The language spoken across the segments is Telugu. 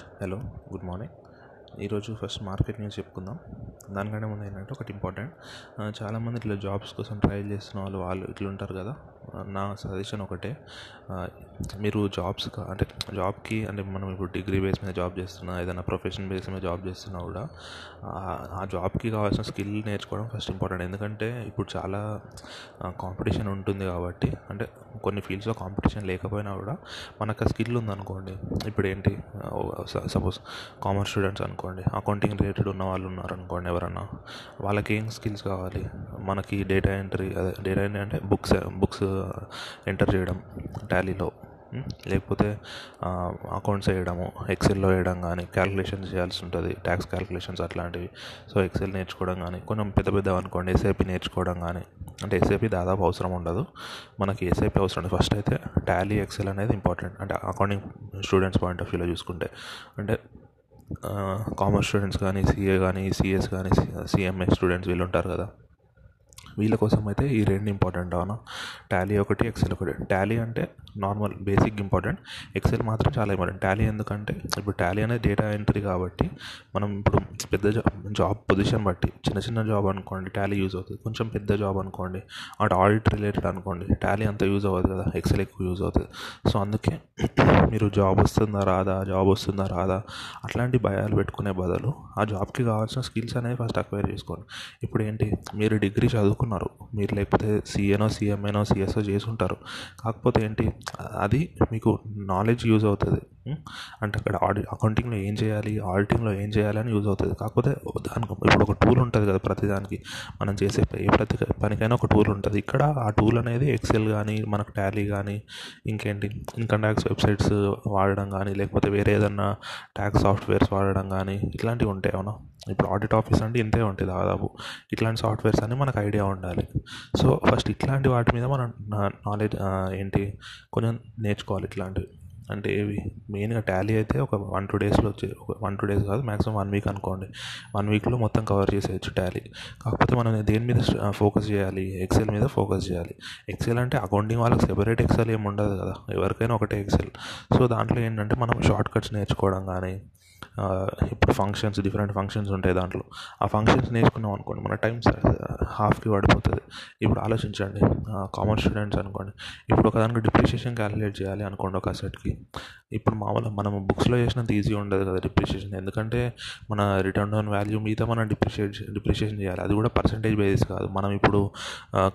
Hello good morning. ఈరోజు ఫస్ట్ మార్కెట్ న్యూస్ చెప్పుకుందాం. దానికంటే ముందు ఏంటంటే ఒకటి ఇంపార్టెంట్. చాలామంది ఇట్లా జాబ్స్ కోసం ట్రైల్ చేస్తున్న వాళ్ళు వాళ్ళు ఇట్లా ఉంటారు కదా. నా సజెషన్ ఒకటే. మీరు జాబ్స్ అంటే జాబ్కి అంటే మనం ఇప్పుడు డిగ్రీ బేస్ మీద జాబ్ చేస్తున్నా ఏదైనా ప్రొఫెషన్ బేస్ మీద జాబ్ చేస్తున్నా కూడా ఆ జాబ్కి కావాల్సిన స్కిల్ నేర్చుకోవడం ఫస్ట్ ఇంపార్టెంట్ ఎందుకంటే ఇప్పుడు చాలా కాంపిటీషన్ ఉంటుంది కాబట్టి అంటే కొన్ని ఫీల్డ్స్లో కాంపిటీషన్ లేకపోయినా కూడా మనకు ఆ స్కిల్ ఉందనుకోండి. ఇప్పుడు ఏంటి సపోజ్ కామర్స్ స్టూడెంట్స్ అనుకోండి అకౌంటింగ్ రిలేటెడ్ ఉన్న వాళ్ళు ఉన్నారు అనుకోండి ఎవరన్నా వాళ్ళకి ఏం స్కిల్స్ కావాలి? మనకి డేటా ఎంట్రీ అదే డేటా ఎంట్రీ అంటే బుక్స్ బుక్స్ ఎంటర్ చేయడం టాలీలో లేకపోతే అకౌంట్స్ వేయడము ఎక్సెల్లో వేయడం కానీ క్యాలిక్యులేషన్స్ చేయాల్సి ఉంటుంది ట్యాక్స్ క్యాలిక్యులేషన్స్ అట్లాంటివి. సో ఎక్సెల్ నేర్చుకోవడం కానీ కొంచెం పెద్ద పెద్ద అనుకోండి ఎస్ఐపి నేర్చుకోవడం కానీ అంటే ఎస్ఐపి దాదాపు అవసరం ఉండదు. మనకి ఎస్ఐపి అవసరం ఉండదు. ఫస్ట్ అయితే టాలీ ఎక్సెల్ అనేది ఇంపార్టెంట్ అంటే అకౌంటింగ్ స్టూడెంట్స్ పాయింట్ ఆఫ్ వ్యూలో చూసుకుంటే. అంటే కామర్స్ స్టూడెంట్స్ కానీ సిఏ కానీ సిఎస్ కానీ సిఎంఏ స్టూడెంట్స్ వీళ్ళు ఉంటారు కదా. వీళ్ళ కోసం అయితే ఈ రెండు ఇంపార్టెంట్ అవునా. టాలీ ఒకటి ఎక్సెల్ ఒకటి. టాలీ అంటే నార్మల్ బేసిక్ ఇంపార్టెంట్ ఎక్సెల్ మాత్రం చాలా ఇంపార్టెంట్ టాలీ ఎందుకంటే ఇప్పుడు టాలీ అనేది డేటా ఎంట్రీ కాబట్టి మనం ఇప్పుడు పెద్ద జాబ్ జాబ్ పొజిషన్ బట్టి చిన్న చిన్న జాబ్ అనుకోండి టాలీ యూజ్ అవుతుంది. కొంచెం పెద్ద జాబ్ అనుకోండి అటు ఆడిట్ రిలేటెడ్ అనుకోండి టాలీ అంత యూజ్ అవ్వదు కదా. ఎక్సెల్ ఎక్కువ యూజ్ అవుతుంది. సో అందుకే మీరు జాబ్ వస్తుందా రాదా జాబ్ వస్తుందా రాదా అట్లాంటి భయాలు పెట్టుకునే బదులు ఆ జాబ్కి కావాల్సిన స్కిల్స్ అనేవి ఫస్ట్ అక్వైర్ చేసుకోండి. ఇప్పుడు ఏంటి? మీరు డిగ్రీ చదువుకున్నారు మీరు లేకపోతే సీఎనో సిఎంఏనో సిఎస్ఓ చేసి ఉంటారు కాకపోతే ఏంటి? అది మీకు నాలెడ్జ్ యూజ్ అవుతుంది. అంటే అక్కడ ఆడి అకౌంటింగ్లో ఏం చేయాలి ఆడిటింగ్లో ఏం చేయాలి అని యూజ్ అవుతుంది. కాకపోతే దానికి ఇప్పుడు ఒక టూల్ ఉంటుంది కదా ప్రతిదానికి. మనం చేసే ఏ ప్రతి పనికైనా ఒక టూల్ ఉంటుంది. ఇక్కడ ఆ టూల్ అనేది ఎక్సెల్ కానీ మనకు టాలీ కానీ ఇంకేంటి? ఇన్కమ్ ట్యాక్స్ వెబ్సైట్స్ వాడడం కానీ లేకపోతే వేరే ఏదన్నా ట్యాక్స్ సాఫ్ట్వేర్స్ వాడడం కానీ ఇట్లాంటివి ఉంటాయి అవునా ఇప్పుడు ఆడిట్ ఆఫీస్ అంటే ఇంతే ఉంటుంది దాదాపు. ఇట్లాంటి సాఫ్ట్వేర్స్ అని మనకు ఐడియా ఉండాలి. సో ఫస్ట్ ఇట్లాంటి వాటి మీద మనం నాలెడ్జ్ ఏంటి కొంచెం నేర్చుకోవాలి ఇట్లాంటివి. అంటే ఏవి? మెయిన్గా టాలీ అయితే ఒక వన్ టూ డేస్లో వచ్చే ఒక వన్ టూ డేస్ కాదు మ్యాక్సిమం వన్ వీక్ అనుకోండి. వన్ వీక్లో మొత్తం కవర్ చేసేయచ్చు టాలీ కాకపోతే మనం దేని మీద ఫోకస్ చేయాలి? ఎక్సెల్ మీద ఫోకస్ చేయాలి. ఎక్సెల్ అంటే అకౌంటింగ్ వాళ్ళకి సెపరేట్ ఎక్సెల్ ఏమి ఉండదు కదా. ఎవరికైనా ఒకటే ఎక్సెల్ సో దాంట్లో ఏంటంటే మనం షార్ట్ కట్స్ నేర్చుకోవడం కానీ ఇప్పుడు ఫంక్షన్స్ డిఫరెంట్ ఫంక్షన్స్ ఉంటాయి దాంట్లో. ఆ ఫంక్షన్స్ నేర్చుకున్నాం అనుకోండి మన టైం హాఫ్కి పడిపోతుంది. ఇప్పుడు ఆలోచించండి కామర్స్ స్టూడెంట్స్ అనుకోండి. ఇప్పుడు ఒకదానికి డిప్రిషియేషన్ క్యాలిక్యులేట్ చేయాలి అనుకోండి ఒక అసెట్కి ఇప్పుడు మామూలుగా మనం బుక్స్లో చేసినంత ఈజీ ఉండదు కదా డిప్రిషియేషన్ ఎందుకంటే మన రిటర్న్ ఆన్ వాల్యూ మీద మనం డిప్రిషియేట్ డిప్రిషియేషన్ చేయాలి. అది కూడా పర్సంటేజ్ బేసిస్ కాదు. మనం ఇప్పుడు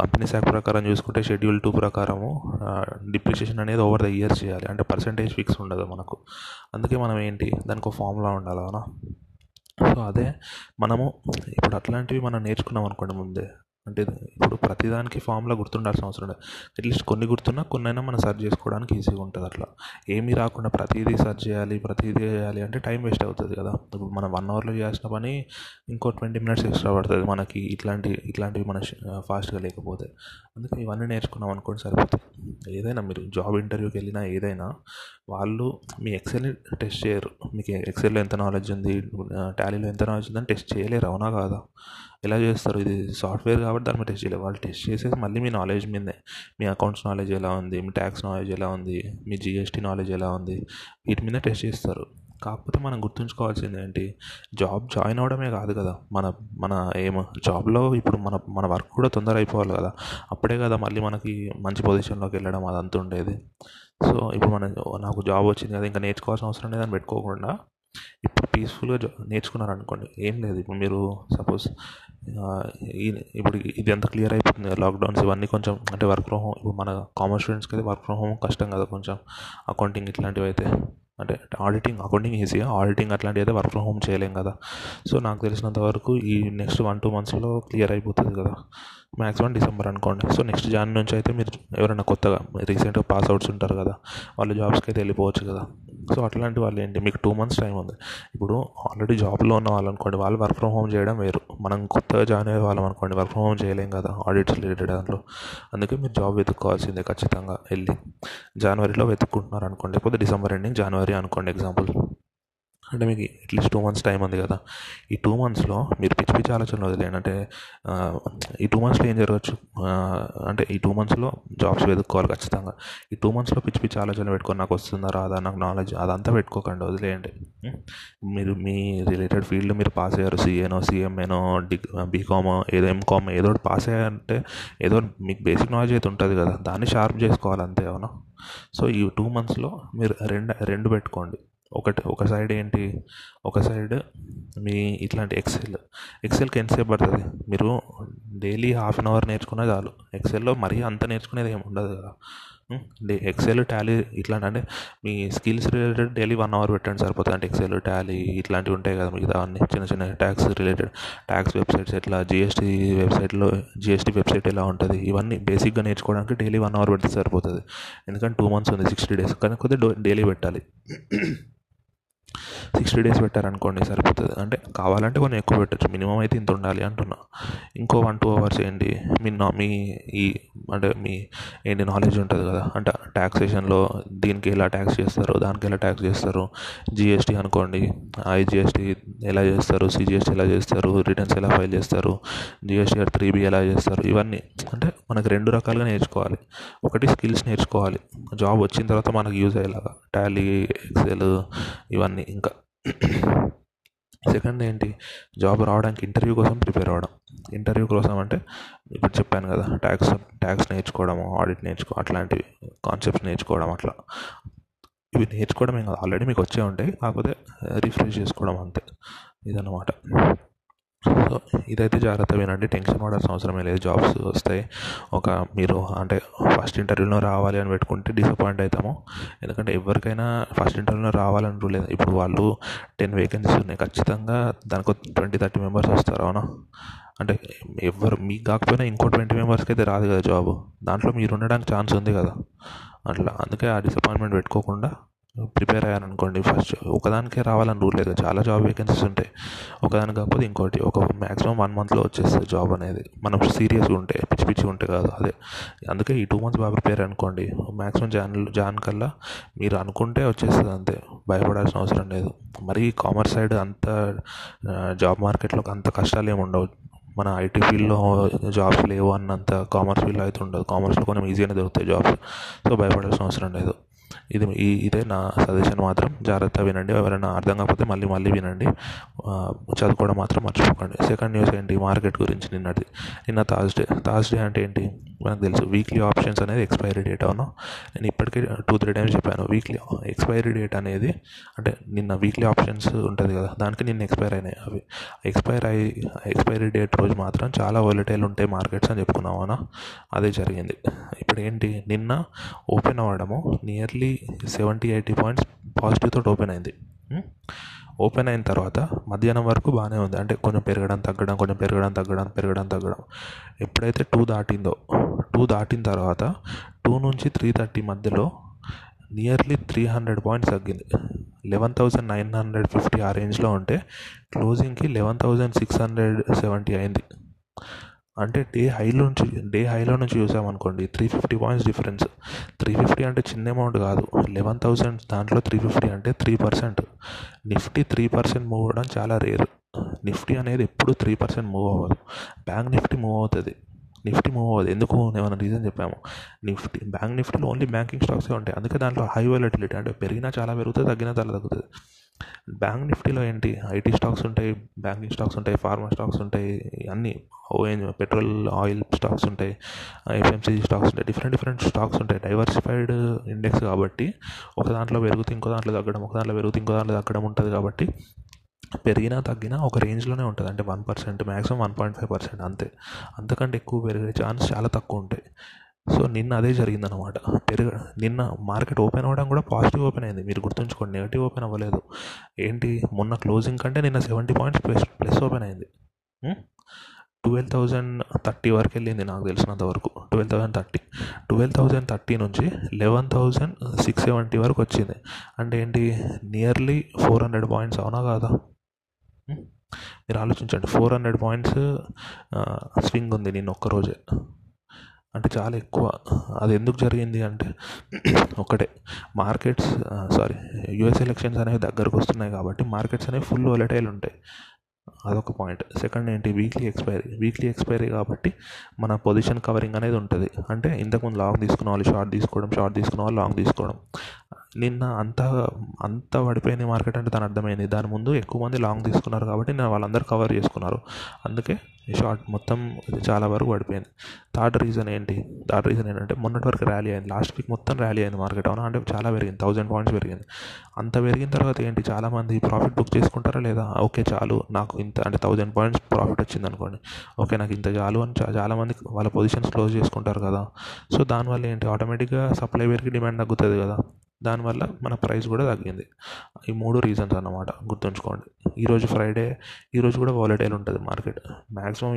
కంపెనీ శాఖ ప్రకారం చూసుకుంటే షెడ్యూల్ టూ ప్రకారము డిప్రిషియేషన్ అనేది ఓవర్ ద ఇయర్స్ చేయాలి. అంటే పర్సంటేజ్ ఫిక్స్ ఉండదు మనకు. అందుకే మనం ఏంటి దానికి ఒక ఫార్ములా ఉండాలి అవునా సో అదే మనము ఇప్పుడు అట్లాంటివి మనం నేర్చుకున్నాం అనుకోండి ముందే. అంటే ఇప్పుడు ప్రతిదానికి ఫామ్లో గుర్తుండాల్సిన అవసరం లేదు. అట్లీస్ట్ కొన్ని గుర్తున్నా కొన్నైనా మనం సెర్చ్ చేసుకోవడానికి ఈజీగా ఉంటుంది అట్లా. ఏమీ రాకుండా ప్రతిదీ సెర్చ్ చేయాలి ప్రతిదీ చేయాలి అంటే టైం వేస్ట్ అవుతుంది కదా. ఇప్పుడు మనం వన్ అవర్లో చేయాల్సిన పని ఇంకో ట్వంటీ మినిట్స్ ఎక్స్ట్రా పడుతుంది మనకి ఇట్లాంటి ఇట్లాంటివి మన ఫాస్ట్గా లేకపోతే. అందుకే ఇవన్నీ నేర్చుకున్నాం అనుకోండి సరిపోతుంది. ఏదైనా మీరు జాబ్ ఇంటర్వ్యూకి వెళ్ళినా ఏదైనా వాళ్ళు మీ ఎక్సెల్ని టెస్ట్ చేయరు. మీకు ఎక్సెల్లో ఎంత నాలెడ్జ్ ఉంది టాలీలో ఎంత నాలెడ్జ్ ఉందని టెస్ట్ చేయలేరు అవునా కాదా? ఎలా చేస్తారు? ఇది సాఫ్ట్వేర్ కాబట్టి దాని మీద టెస్ట్ చేయలేదు. వాళ్ళు టెస్ట్ చేసేసి మళ్ళీ మీ నాలెడ్జ్ మీదే. మీ అకౌంట్స్ నాలెడ్జ్ ఎలా ఉంది? మీ ట్యాక్స్ నాలెడ్జ్ ఎలా ఉంది? మీ జిఎస్టీ నాలెడ్జ్ ఎలా ఉంది? వీటి మీద టెస్ట్ చేస్తారు. కాకపోతే మనం గుర్తుంచుకోవాల్సింది ఏంటి? జాబ్ జాయిన్ అవ్వడమే కాదు కదా. మన మన ఏం జాబ్లో ఇప్పుడు మన మన వర్క్ కూడా తొందర అయిపోవాలి కదా. అప్పుడే కదా మళ్ళీ మనకి మంచి పొజిషన్లోకి వెళ్ళడం అదంతా ఉండేది. సో ఇప్పుడు మన నాకు జాబ్ వచ్చింది కదా ఇంకా నేర్చుకోవాల్సిన అవసరం లేదని పెట్టుకోకుండా ఇప్పుడు పీస్ఫుల్గా నేర్చుకున్నారు అనుకోండి ఏం లేదు. ఇప్పుడు మీరు సపోజ్ ఇప్పుడు ఇది ఎంత క్లియర్ అయిపోతుంది? లాక్డౌన్స్ ఇవన్నీ కొంచెం అంటే వర్క్ ఫ్రమ్ హోమ్ ఇప్పుడు మన కామర్స్ స్టూడెంట్స్కి అయితే వర్క్ ఫ్రమ్ హోమ్ కష్టం కదా కొంచెం. అకౌంటింగ్ ఇట్లాంటివి అయితే అంటే ఆడిటింగ్ అకౌంటింగ్ ఈజీగా ఆడిటింగ్ అట్లాంటివి అయితే వర్క్ ఫ్రమ్ హోమ్ చేయలేం కదా. సో నాకు తెలిసినంత వరకు ఈ నెక్స్ట్ వన్ టూ మంత్స్లో క్లియర్ అయిపోతుంది కదా. మ్యాక్సిమం డిసెంబర్ అనుకోండి. సో నెక్స్ట్ జాన్ నుంచి అయితే మీరు ఎవరైనా కొత్తగా రీసెంట్గా పాస్ అవుట్స్ ఉంటారు కదా వాళ్ళు జాబ్స్కి అయితే వెళ్ళిపోవచ్చు కదా. సో అట్లాంటి వాళ్ళు ఏంటి మీకు టూ మంత్స్ టైం ఉంది. ఇప్పుడు ఆల్రెడీ జాబ్లో ఉన్న వాళ్ళు అనుకోండి వాళ్ళు వర్క్ ఫ్రమ్ హోమ్ చేయడం వేరు. మనం కొత్తగా జాయిన్ అయ్యే వాళ్ళం అనుకోండి వర్క్ ఫ్రమ్ హోమ్ చేయలేం కదా ఆడిట్స్ రిలేటెడ్ దాంట్లో. అందుకే మీరు జాబ్ వెతుక్కోవాల్సిందే ఖచ్చితంగా వెళ్ళి. జనవరిలో వెతుక్కుంటున్నారు అనుకోండి లేకపోతే డిసెంబర్ ఎండింగ్ జనవరి అనుకోండి ఎగ్జాంపుల్ అంటే మీకు అట్లీస్ట్ టూ మంత్స్ టైం ఉంది కదా. ఈ టూ మంత్స్లో మీరు పిచ్చి పిచ్చి ఆలోచనలు వదిలేయండి. అంటే ఈ టూ మంత్స్లో ఏం జరగచ్చు అంటే ఈ టూ మంత్స్లో జాబ్స్ వెతుక్కోవాలి ఖచ్చితంగా. ఈ టూ మంత్స్లో పిచ్చి పిచ్చి ఆలోచనలు పెట్టుకొని నాకు వస్తుందా రాదా నాకు నాలెడ్జ్ అదంతా పెట్టుకోకండి వదిలేయండి. మీరు మీ రిలేటెడ్ ఫీల్డ్ మీరు పాస్ అయ్యారు. సిఏనో సిఎంఏనో డిగ్ బీకామ్ ఏదో ఎంకామ్ ఏదో ఒకటి పాస్ అయ్యారంటే ఏదో మీకు బేసిక్ నాలెడ్జ్ అయితే ఉంటుంది కదా. దాన్ని షార్ప్ చేసుకోవాలి అంతే అవునా? సో ఈ టూ మంత్స్లో మీరు రెండు రెండు పెట్టుకోండి. ఒకటి ఒక సైడ్ ఏంటి? ఒక సైడ్ మీ ఇట్లాంటి ఎక్సెల్ ఎక్సెల్కి ఎంతసేపు పడుతుంది? మీరు డైలీ హాఫ్ అన్ అవర్ నేర్చుకునే చాలు. ఎక్సెల్లో మరీ అంత నేర్చుకునేది ఏమి ఉండదు కదా. ఎక్సెల్ టాలీ ఇట్లాంటి అంటే మీ skills related daily one hour పెట్టండి సరిపోతుంది. అంటే ఎక్సెల్ టాలీ ఇట్లాంటివి ఉంటాయి కదా మిగతా అన్ని. చిన్న చిన్న ట్యాక్స్ రిలేటెడ్ ట్యాక్స్ వెబ్సైట్స్ ఎట్లా జిఎస్టీ వెబ్సైట్లో జిఎస్టీ వెబ్సైట్ ఎలా ఉంటుంది? ఇవన్నీ బేసిక్గా నేర్చుకోవడానికి డైలీ వన్ అవర్ పెడితే సరిపోతుంది. ఎందుకంటే టూ మంత్స్ ఉంది సిక్స్టీ డేస్ కానీ కొద్దిగా డైలీ పెట్టాలి. సిక్స్టీ డేస్ పెట్టారనుకోండి సరిపోతుంది. అంటే కావాలంటే కొంచెం ఎక్కువ పెట్టచ్చు. మినిమం అయితే ఇంత ఉండాలి అంటున్నా. ఇంకో వన్ టూ అవర్స్ ఏంటి? మీ నా మీ ఈ అంటే మీ ఏంటి నాలెడ్జ్ ఉంటుంది కదా. అంటే ట్యాక్సేషన్లో దీనికి ఎలా ట్యాక్స్ చేస్తారు దానికి ఎలా ట్యాక్స్ చేస్తారు? జిఎస్టీ అనుకోండి. ఐజిఎస్టీ ఎలా చేస్తారు? సిజిఎస్టీ ఎలా చేస్తారు? రిటర్న్స్ ఎలా ఫైల్ చేస్తారు? జిఎస్టీఆర్ త్రీ బి ఎలా చేస్తారు? ఇవన్నీ. అంటే మనకు రెండు రకాలుగా నేర్చుకోవాలి. ఒకటి స్కిల్స్ నేర్చుకోవాలి. జాబ్ వచ్చిన తర్వాత మనకు యూజ్ అయ్యేలాగా. టాలీ ఎక్సెల్ ఇవన్నీ. ఇంకా సెకండ్ ఏంటి? జాబ్ రావడానికి ఇంటర్వ్యూ కోసం ప్రిపేర్ అవ్వడం. ఇంటర్వ్యూ కోసం అంటే ఇప్పుడు చెప్పాను కదా ట్యాక్స్ ట్యాక్స్ నేర్చుకోవడము ఆడిట్ నేర్చుకో అట్లాంటివి కాన్సెప్ట్స్ నేర్చుకోవడం అట్లా. ఇవి నేర్చుకోవడం ఏం కాదు. ఆల్రెడీ మీకు వచ్చే ఉంటాయి. కాకపోతే రిఫ్రెష్ చేసుకోవడం అంతే. ఇదన్నమాట. సో ఇదైతే జాగ్రత్త వినండి టెన్షన్ పడాల్సిన అవసరమే లేదు. జాబ్స్ వస్తాయి. ఒక మీరు అంటే ఫస్ట్ ఇంటర్వ్యూలో రావాలి అని పెట్టుకుంటే డిసప్పాయింట్ అవుతాము ఎందుకంటే ఎవరికైనా ఫస్ట్ ఇంటర్వ్యూలో రావాలని రూల్ లేదు. ఇప్పుడు వాళ్ళు టెన్ వేకెన్సీస్ ఉన్నాయి. ఖచ్చితంగా దానికి ట్వంటీ థర్టీ మెంబర్స్ వస్తారు. అవునా? అంటే ఎవరు మీకు కాకపోయినా ఇంకో ట్వంటీ మెంబర్స్కి అయితే రాదు కదా జాబ్ దాంట్లో మీరు ఉండడానికి ఛాన్స్ ఉంది కదా. అట్లా. అందుకే ఆ డిసప్పాయింట్మెంట్ పెట్టుకోకుండా ప్రిపేర్ అయ్యాను అనుకోండి ఫస్ట్ ఒకదానికే రావాలని రూల్ లేదు. చాలా జాబ్ వేకెన్సీస్ ఉంటాయి. ఒకదాని కాకపోతే ఇంకోటి. ఒక మ్యాక్సిమం వన్ మంత్లో వచ్చేస్తుంది జాబ్ అనేది. మనం సీరియస్గా ఉంటే పిచ్చి పిచ్చి ఉంటే కాదు. అదే. అందుకే ఈ టూ మంత్స్ బాగా ప్రిపేర్ అనుకోండి. మ్యాక్సిమం జాన్ జాన్ కల్లా మీరు అనుకుంటే వచ్చేస్తుంది అంతే. భయపడాల్సిన అవసరం లేదు. మరి కామర్స్ సైడ్ అంత జాబ్ మార్కెట్లో అంత కష్టాలు ఏమి ఉండవు. మన ఐటీ ఫీల్డ్లో జాబ్స్ లేవు అన్నంత కామర్స్ ఫీల్డ్లో అయితే ఉండదు. కామర్స్లో కొంచెం ఈజీగానే దొరుకుతాయి జాబ్స్ సో భయపడాల్సిన అవసరం లేదు. ఇది ఈ ఇదే నా సజెషన్ మాత్రం. జాగ్రత్తగా వినండి. ఎవరైనా అర్థం కాకపోతే మళ్ళీ మళ్ళీ వినండి. చదువుకోవడం మాత్రం మర్చిపోకండి. సెకండ్ న్యూస్ ఏంటి? మార్కెట్ గురించి నిన్నటి నిన్న థర్స్డే థర్స్డే అంటే ఏంటి? మనకు తెలుసు. వీక్లీ ఆప్షన్స్ అనేది ఎక్స్పైరీ డేట్ అవును. నేను ఇప్పటికే టూ త్రీ టైమ్స్ చెప్పాను. వీక్లీ ఎక్స్పైరీ డేట్ అనేది అంటే నిన్న వీక్లీ ఆప్షన్స్ ఉంటుంది కదా. దానికి నిన్న ఎక్స్పైర్ అయినాయి అవి. ఎక్స్పైర్ అయ్యి ఎక్స్పైరీ డేట్ రోజు మాత్రం చాలా వాలిటైల్ ఉంటాయి మార్కెట్స్ అని చెప్పుకున్నాం అవునా? అదే జరిగింది. ఇప్పుడు ఏంటి? నిన్న ఓపెన్ అవ్వడము nearly seventy eighty points positive తోటి ఓపెన్ అయింది? ఓపెన్ అయిన తర్వాత మధ్యాహ్నం వరకు బాగానే ఉంది. అంటే కొంచెం పెరగడం తగ్గడం కొంచెం పెరగడం తగ్గడం పెరగడం తగ్గడం. ఎప్పుడైతే టూ దాటిందో టూ దాటిన తర్వాత టూ నుంచి త్రీ థర్టీ మధ్యలో నియర్లీ త్రీ హండ్రెడ్ పాయింట్స్ తగ్గింది. Eleven thousand nine hundred fifty ఆ రేంజ్లో ఉంటే క్లోజింగ్కి eleven thousand six hundred seventy అయింది. అంటే డే హైలో నుంచి డే హైలో నుంచి చూసామనుకోండి three fifty points difference three fifty అంటే చిన్న అమౌంట్ కాదు. లెవెన్ థౌసండ్ దాంట్లో త్రీ ఫిఫ్టీ అంటే three percent Nifty three percent move అవ్వడం చాలా రేర్ నిఫ్టీ అనేది ఎప్పుడు త్రీ పర్సెంట్ మూవ్ అవ్వదు. బ్యాంక్ నిఫ్టీ మూవ్ అవుతుంది. నిఫ్టీ మూవ్ అవ్వదు. ఎందుకు? ఏమైనా రీజన్ చెప్పాము. నిఫ్టీ బ్యాంక్ నిఫ్టీలో ఓన్లీ బ్యాంకింగ్ స్టాక్సే ఉంటాయి. అందుకే దాంట్లో హై వాలటిలిటీ అంటే పెరిగినా చాలా పెరుగుతుంది తగ్గినా చాలా తగ్గుతుంది బ్యాంక్ నిఫ్టీలో ఏంటి? ఐటీ స్టాక్స్ ఉంటాయి బ్యాంకింగ్ స్టాక్స్ ఉంటాయి ఫార్మా స్టాక్స్ ఉంటాయి అన్నీ ఓఎన్ పెట్రోల్ ఆయిల్ స్టాక్స్ ఉంటాయి ఎఫ్ఎంసీజీ స్టాక్స్ ఉంటాయి. డిఫరెంట్ డిఫరెంట్ స్టాక్స్ ఉంటాయి. డైవర్సిఫైడ్ ఇండెక్స్ కాబట్టి ఒక దాంట్లో పెరుగుతూ ఇంకో దాంట్లో తగ్గడం ఒక దాంట్లో పెరుగుతూ ఇంకో దాంట్లో తగ్గడం ఉంటుంది కాబట్టి పెరిగినా తగ్గినా ఒక రేంజ్లోనే ఉంటుంది. అంటే one percent maximum one point five percent అంతే. అంతకంటే ఎక్కువ పెరిగే ఛాన్స్ చాలా తక్కువ ఉంటాయి. సో నిన్న అదే జరిగిందనమాట పెరుగ నిన్న మార్కెట్ ఓపెన్ అవ్వడం కూడా పాజిటివ్ ఓపెన్ అయింది. మీరు గుర్తుంచుకోండి నెగిటివ్ ఓపెన్ అవ్వలేదు. ఏంటి? మొన్న క్లోజింగ్ కంటే నిన్న seventy points plus plus open అయింది. ట్వెల్వ్ థౌజండ్ థర్టీ వరకు వెళ్ళింది నాకు తెలిసినంత వరకు. Twelve thousand thirty. Twelve thousand thirty నుంచి లెవెన్ థౌజండ్ సిక్స్ సెవెంటీ వరకు వచ్చింది. అంటే ఏంటి? నియర్లీ ఫోర్ హండ్రెడ్ పాయింట్స్ అవునా కాదా? మీరు ఆలోచించండి. ఫోర్ హండ్రెడ్ పాయింట్స్ స్వింగ్ ఉంది నిన్న ఒక్కరోజే. అంటే చాలా ఎక్కువ. అది ఎందుకు జరిగింది అంటే ఒకటే మార్కెట్స్ సారీ యూఎస్ ఎలక్షన్స్ అనేవి దగ్గరకు వస్తున్నాయి కాబట్టి మార్కెట్స్ అనేవి ఫుల్ వొలటైల్ ఉంటాయి. అదొక పాయింట్. సెకండ్ ఏంటి? Weekly expiry. వీక్లీ ఎక్స్పైరీ కాబట్టి మన పొజిషన్ కవరింగ్ అనేది ఉంటుంది. అంటే ఇంతకుముందు లాంగ్ తీసుకున్న వాళ్ళు షార్ట్ తీసుకోవడం షార్ట్ తీసుకున్న వాళ్ళు లాంగ్ తీసుకోవడం. నిన్న అంత అంత పడిపోయింది మార్కెట్ అంటే దాని అర్థమైంది. దాని ముందు ఎక్కువ మంది లాంగ్ తీసుకున్నారు కాబట్టి నేను వాళ్ళందరూ కవర్ చేసుకున్నారు. అందుకే షార్ట్ మొత్తం చాలా వరకు పడిపోయింది. థర్డ్ రీజన్ ఏంటి? థర్డ్ రీజన్ ఏంటంటే మొన్నటి వరకు ర్యాలీ అయింది. లాస్ట్ వీక్ మొత్తం ర్యాలీ అయింది మార్కెట్ అవునా? అంటే చాలా పెరిగింది. థౌజండ్ పాయింట్స్ పెరిగింది. అంత పెరిగిన తర్వాత ఏంటి? చాలామంది ప్రాఫిట్ బుక్ చేసుకుంటారా లేదా? ఓకే చాలు. నాకు ఇంత అంటే థౌజండ్ పాయింట్స్ ప్రాఫిట్ వచ్చింది అనుకోండి. ఓకే నాకు ఇంత చాలు అని చాలామంది వాళ్ళ పొజిషన్స్ క్లోజ్ చేసుకుంటారు కదా. సో దానివల్ల ఏంటి? ఆటోమేటిక్గా సప్లై పెరిగి డిమాండ్ తగ్గుతుంది కదా. దానివల్ల మన ప్రైస్ కూడా తగ్గింది. ఈ మూడు రీజన్స్ అన్నమాట గుర్తుంచుకోండి. ఈరోజు ఫ్రైడే ఈరోజు కూడా వాలటైల్ ఉంటుంది మార్కెట్. మ్యాక్సిమం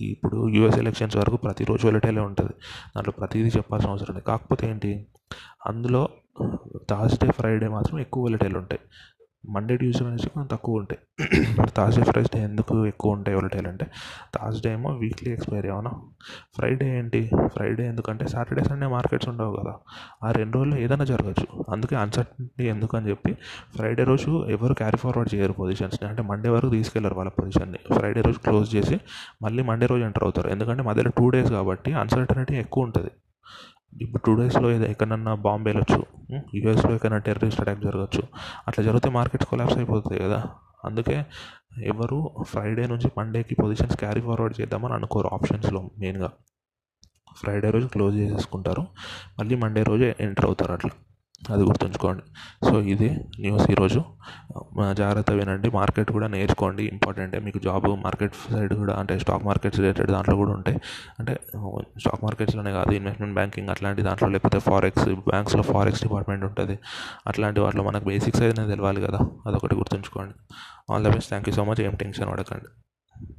ఇప్పుడు యూఎస్ ఎలక్షన్స్ వరకు ప్రతిరోజు వాలటైలే ఉంటుంది. దాంట్లో ప్రతిదీ చెప్పాల్సిన అవసరం లేదు. కాకపోతే ఏంటి? అందులో థర్స్డే ఫ్రైడే మాత్రం ఎక్కువ వాలటైల్ ఉంటాయి. మండే ట్యూస్డే అనేసి కొంచెం తక్కువ ఉంటాయి. థర్స్డే ఫ్రైడే ఎందుకు ఎక్కువ ఉంటాయి వాలటైల్ అంటే థర్స్డే ఏమో వీక్లీ ఎక్స్పైరీ అవునా? ఫ్రైడే ఏంటి? ఫ్రైడే ఎందుకంటే సాటర్డే సండే మార్కెట్స్ ఉండవు కదా. ఆ రెండు రోజుల్లో ఏదైనా జరగచ్చు. అందుకే అన్సర్టనిటీ ఎందుకు అని చెప్పి ఫ్రైడే రోజు ఎవరు క్యారీ ఫార్వర్డ్ చేయరు పొజిషన్స్ని అంటే మండే వరకు తీసుకెళ్ళరు వాళ్ళ పొజిషన్ని ఫ్రైడే రోజు క్లోజ్ చేసి మళ్ళీ మండే రోజు ఎంటర్ అవుతారు. ఎందుకంటే మధ్యలో టూ డేస్ కాబట్టి అన్సర్టనిటీ ఎక్కువ ఉంటుంది. ఇప్పుడు టూ డేస్లో ఏదో ఎక్కడన్నా బాంబు వెళ్ళొచ్చు యూఎస్లో ఎక్కడైనా టెర్రరిస్ట్ అటాక్ జరగచ్చు. అట్లా జరిగితే మార్కెట్స్ కొలాప్స్ అయిపోతాయి కదా. అందుకే ఎవరు ఫ్రైడే నుంచి మండేకి పొజిషన్స్ క్యారీ ఫార్వర్డ్ చేద్దామని అనుకోరు ఆప్షన్స్లో మెయిన్గా ఫ్రైడే రోజు క్లోజ్ చేసేసుకుంటారు. మళ్ళీ మండే రోజు ఎంటర్ అవుతారు అట్లా. అది గుర్తుంచుకోండి. సో ఇది న్యూస్ ఈరోజు. జాగ్రత్త వినండి. మార్కెట్ కూడా నేర్చుకోండి. ఇంపార్టెంటే మీకు జాబ్ మార్కెట్ సైడ్ కూడా అంటే స్టాక్ మార్కెట్స్ రిలేటెడ్ దాంట్లో కూడా ఉంటాయి అంటే స్టాక్ మార్కెట్స్లోనే కాదు ఇన్వెస్ట్మెంట్ బ్యాంకింగ్ అట్లాంటి దాంట్లో లేకపోతే ఫారెక్స్ బ్యాంక్స్లో ఫారెక్స్ డిపార్ట్మెంట్ ఉంటుంది. అట్లాంటి వాటిలో మనకు బేసిక్స్ అయితే తెలవాలి కదా. అదొకటి గుర్తుంచుకోండి. All the best. Thank you so much. ఏం టెన్షన్ పడకండి.